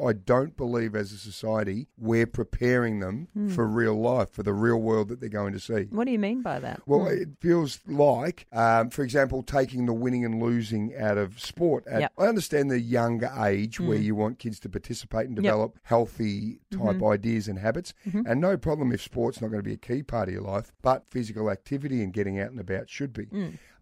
I don't believe as a society we're preparing them Hmm. for real life, for the real world that they're going to see. What do you mean by that? Well, it feels like, um, for example, taking the winning and losing out of sport. At, Yep. I understand the younger age where Mm. you want kids to participate and Yep. develop healthy type Mhm. ideas and habits. Mhm. And no problem if sport's not going to be a key part of your life, but physical activity and getting out and about should be.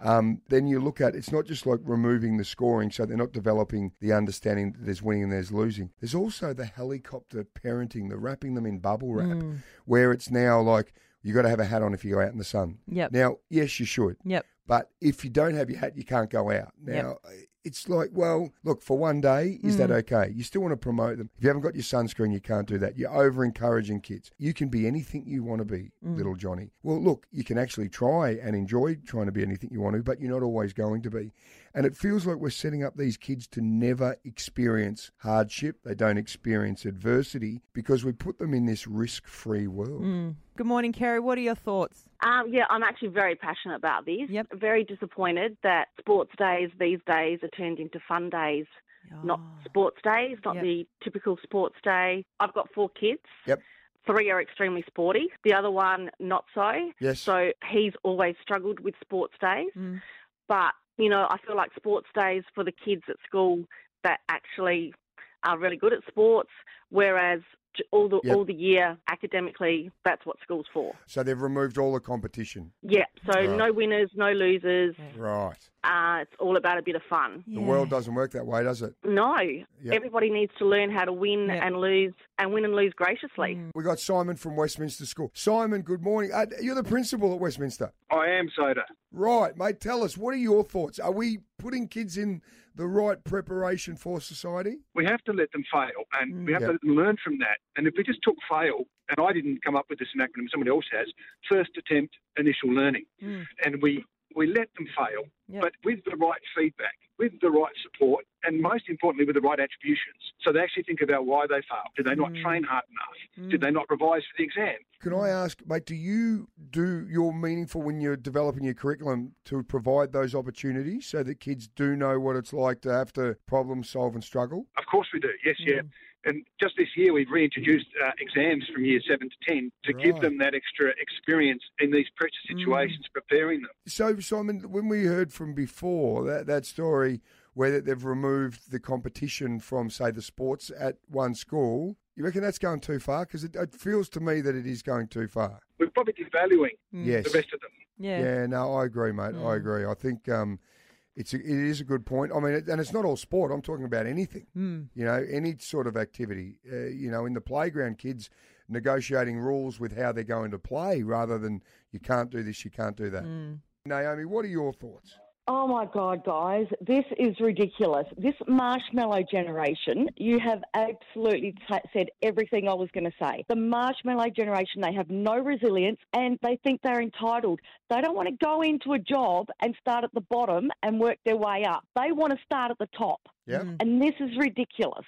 Um, then you look at it's not just like removing the scoring, so they're not developing the understanding that there's winning and there's losing. There's also the helicopter parenting, the wrapping them in bubble wrap, Mm. where it's now like you got to have a hat on if you go out in the sun. Yep. Now, yes, you should. Yep. But if you don't have your hat, you can't go out. Now, it's like, well, look, for one day, is that Mm. okay? You still want to promote them. If you haven't got your sunscreen, you can't do that. You're over encouraging kids. You can be anything you want to be, Mm. little Johnny. Well, look, you can actually try and enjoy trying to be anything you want to, but you're not always going to be. And it feels like we're setting up these kids to never experience hardship. They don't experience adversity because we put them in this risk free world. Mm. Good morning, Kerry. What are your thoughts? Um, yeah, I'm actually very passionate about this. Yep. Very disappointed that sports days these days are turned into fun days, not sports days, not Yep. the typical sports day. I've got four kids. Yep. Three are extremely sporty. The other one not so. Yes. So he's always struggled with sports days. Mm. But you know, I feel like sports days for the kids at school that actually are really good at sports, whereas all the Yep. all the year academically, that's what school's for. So they've removed all the competition. Yeah, so Right. no winners, no losers. Right. Uh, it's all about a bit of fun. The world doesn't work that way, does it? No, Yep. everybody needs to learn how to win and lose, and win and lose graciously. We got Simon from Westminster School. Simon, good morning. Uh, you're the principal at Westminster. I am Soda. Right, mate. Tell us, what are your thoughts? Are we putting kids in the right preparation for society? We have to let them fail, and we have Yep. to let them learn from that. And if we just took fail, and I didn't come up with this acronym, somebody else has, first attempt, initial learning, mm. and we we let them fail, Yep. but with the right feedback, with the right support, and most importantly, with the right attributions. So they actually think about why they failed. Did they not mm. train hard enough? Did mm. they not revise for the exam? Can I ask, mate, do you do your meaningful when you're developing your curriculum to provide those opportunities so that kids do know what it's like to have to problem solve and struggle? Of course we do. Yes, yeah. Mm. And just this year, we've reintroduced uh, exams from year seven to ten to give them that extra experience in these pressure situations, preparing them. So, Simon, when we heard from before that, that story where they've removed the competition from, say, the sports at one school, you reckon that's going too far? Because it, it feels to me that it is going too far. We're probably devaluing Yes. the rest of them. Yeah. no, I agree, mate. I agree. I think um, it's a, it is a good point. I mean, it, and it's not all sport. I'm talking about anything. Mm. You know, any sort of activity. Uh, you know, in the playground, kids negotiating rules with how they're going to play rather than you can't do this, you can't do that. Naomi, what are your thoughts? Oh my God, guys, this is ridiculous. This marshmallow generation, you have absolutely t- said everything I was going to say. The marshmallow generation, they have no resilience and they think they're entitled. They don't want to go into a job and start at the bottom and work their way up. They want to start at the top. Yeah. Mm. And this is ridiculous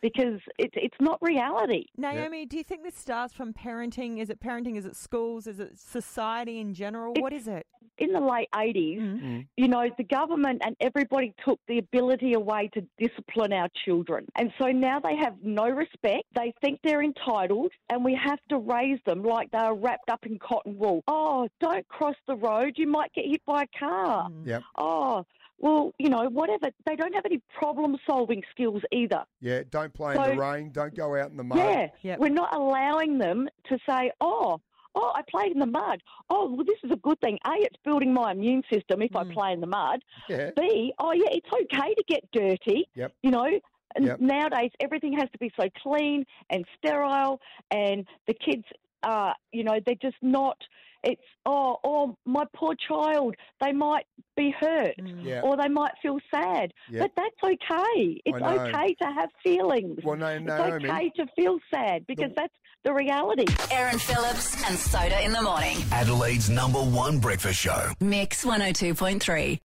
because it's it's not reality. Naomi, do you think this starts from parenting? Is it parenting? Is it schools? Is it society in general? what is it? In the late 80s, mm. mm. you know, the government and everybody took the ability away to discipline our children. And so now they have no respect. They think they're entitled, and we have to raise them like they're wrapped up in cotton wool. Oh, don't cross the road. You might get hit by a car. Mm. Yep. Oh, well, you know, whatever. They don't have any problem solving skills either. Yeah, don't play in the rain. Don't go out in the mud. Yeah, we're not allowing them to say, "Oh, oh, I played in the mud. Oh, well, this is a good thing. A, it's building my immune system if I play in the mud. Yeah. B, oh yeah, it's okay to get dirty. Yep. You know." Yep. nowadays, everything has to be so clean and sterile, and the kids, uh, you know, they're just not. It's oh, oh, my poor child. They might be hurt, mm. Yeah. or they might feel sad, Yep. but that's okay. It's okay to have feelings. Well, no, it's Naomi- okay to feel sad because that's the reality. Erin Phillips and Soda in the morning. Adelaide's number one breakfast show. Mix 102.3.